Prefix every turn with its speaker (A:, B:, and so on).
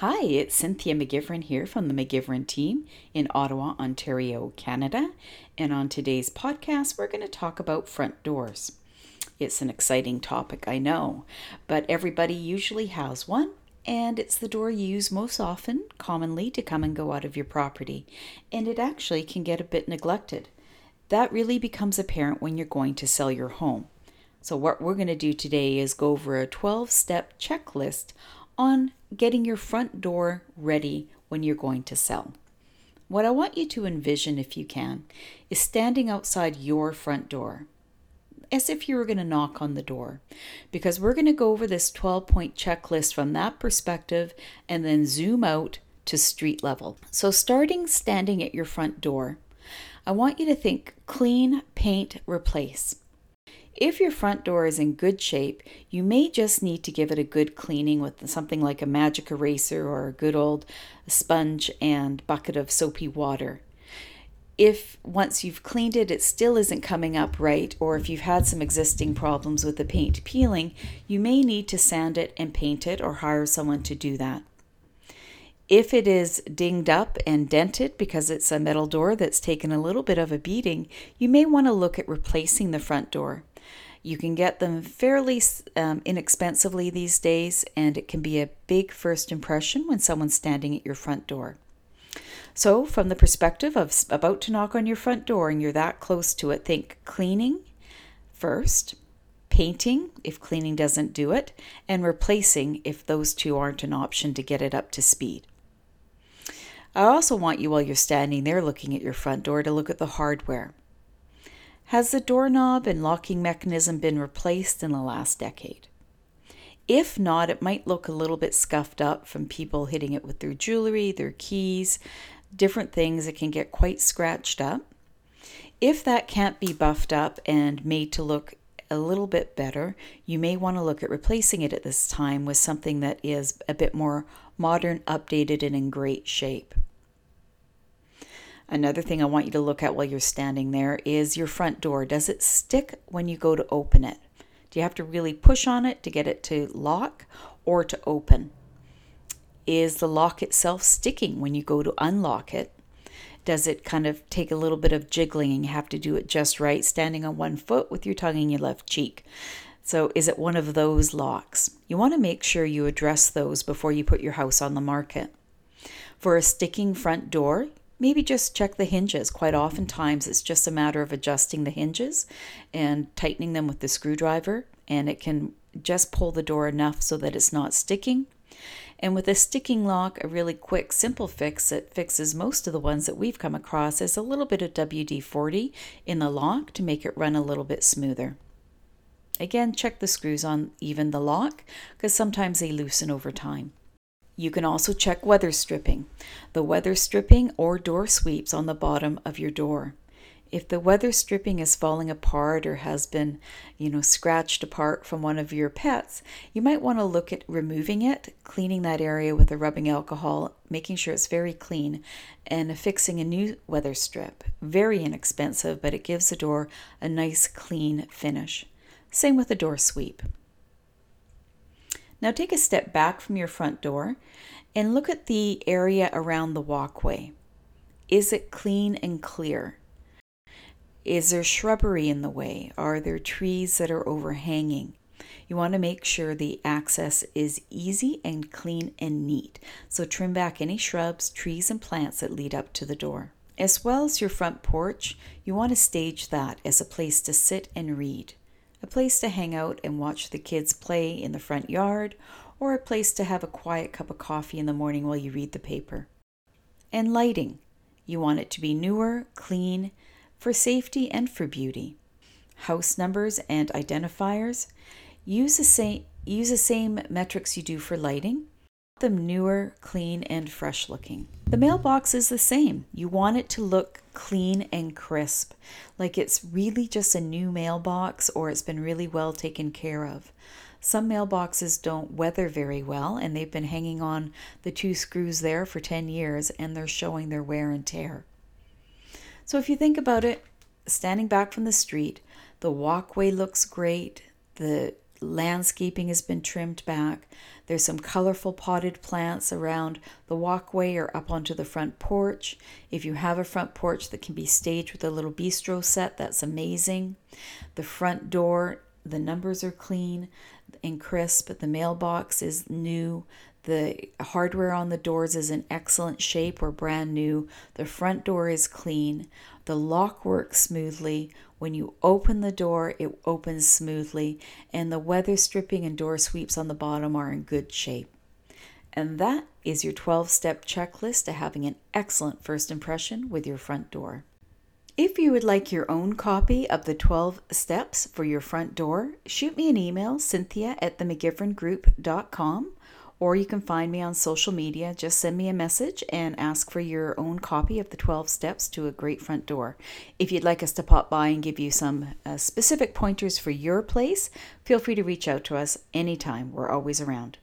A: Hi, it's Cynthia McGivern here from the McGivern team in Ottawa, Ontario, Canada. And on today's podcast, we're going to talk about front doors. It's an exciting topic, I know, but everybody usually has one, and it's the door you use most often, commonly, to come and go out of your property. And it actually can get a bit neglected. That really becomes apparent when you're going to sell your home. So, what we're going to do today is go over a 12 step checklist on getting your front door ready when you're going to sell. What I want you to envision, if you can, is standing outside your front door as if you were going to knock on the door. Because we're going to go over this 12 point checklist from that perspective and then zoom out to street level. So, starting standing at your front door, I want you to think clean, paint, replace. If your front door is in good shape, you may just need to give it a good cleaning with something like a magic eraser or a good old sponge and bucket of soapy water. If once you've cleaned it, it still isn't coming up right, or if you've had some existing problems with the paint peeling, you may need to sand it and paint it or hire someone to do that. If it is dinged up and dented because it's a metal door that's taken a little bit of a beating, you may want to look at replacing the front door. You can get them fairly um, inexpensively these days, and it can be a big first impression when someone's standing at your front door. So, from the perspective of about to knock on your front door and you're that close to it, think cleaning first, painting if cleaning doesn't do it, and replacing if those two aren't an option to get it up to speed. I also want you, while you're standing there looking at your front door, to look at the hardware. Has the doorknob and locking mechanism been replaced in the last decade? If not, it might look a little bit scuffed up from people hitting it with their jewelry, their keys, different things. It can get quite scratched up. If that can't be buffed up and made to look a little bit better, you may want to look at replacing it at this time with something that is a bit more modern, updated, and in great shape. Another thing I want you to look at while you're standing there is your front door. Does it stick when you go to open it? Do you have to really push on it to get it to lock or to open? Is the lock itself sticking when you go to unlock it? Does it kind of take a little bit of jiggling and you have to do it just right, standing on one foot with your tongue in your left cheek? So, is it one of those locks? You want to make sure you address those before you put your house on the market. For a sticking front door, maybe just check the hinges. Quite oftentimes, it's just a matter of adjusting the hinges and tightening them with the screwdriver, and it can just pull the door enough so that it's not sticking. And with a sticking lock, a really quick, simple fix that fixes most of the ones that we've come across is a little bit of WD 40 in the lock to make it run a little bit smoother. Again, check the screws on even the lock because sometimes they loosen over time. You can also check weather stripping, the weather stripping or door sweeps on the bottom of your door. If the weather stripping is falling apart or has been, you know, scratched apart from one of your pets, you might want to look at removing it, cleaning that area with a rubbing alcohol, making sure it's very clean, and affixing a new weather strip. Very inexpensive, but it gives the door a nice clean finish. Same with the door sweep. Now take a step back from your front door and look at the area around the walkway. Is it clean and clear? Is there shrubbery in the way? Are there trees that are overhanging? You want to make sure the access is easy and clean and neat. So trim back any shrubs, trees, and plants that lead up to the door. As well as your front porch, you want to stage that as a place to sit and read a place to hang out and watch the kids play in the front yard, or a place to have a quiet cup of coffee in the morning while you read the paper. And lighting. You want it to be newer, clean, for safety and for beauty. House numbers and identifiers. Use the same, use the same metrics you do for lighting them newer, clean, and fresh looking. The mailbox is the same. You want it to look clean and crisp, like it's really just a new mailbox or it's been really well taken care of. Some mailboxes don't weather very well and they've been hanging on the two screws there for 10 years and they're showing their wear and tear. So if you think about it, standing back from the street, the walkway looks great, the landscaping has been trimmed back. There's some colorful potted plants around the walkway or up onto the front porch. If you have a front porch that can be staged with a little bistro set, that's amazing. The front door, the numbers are clean and crisp. The mailbox is new. The hardware on the doors is in excellent shape or brand new. The front door is clean. The lock works smoothly. When you open the door, it opens smoothly, and the weather stripping and door sweeps on the bottom are in good shape. And that is your 12 step checklist to having an excellent first impression with your front door. If you would like your own copy of the 12 steps for your front door, shoot me an email, cynthia at themcgiverngroup.com, or you can find me on social media. Just send me a message and ask for your own copy of the 12 steps to a great front door. If you'd like us to pop by and give you some uh, specific pointers for your place, feel free to reach out to us anytime. We're always around.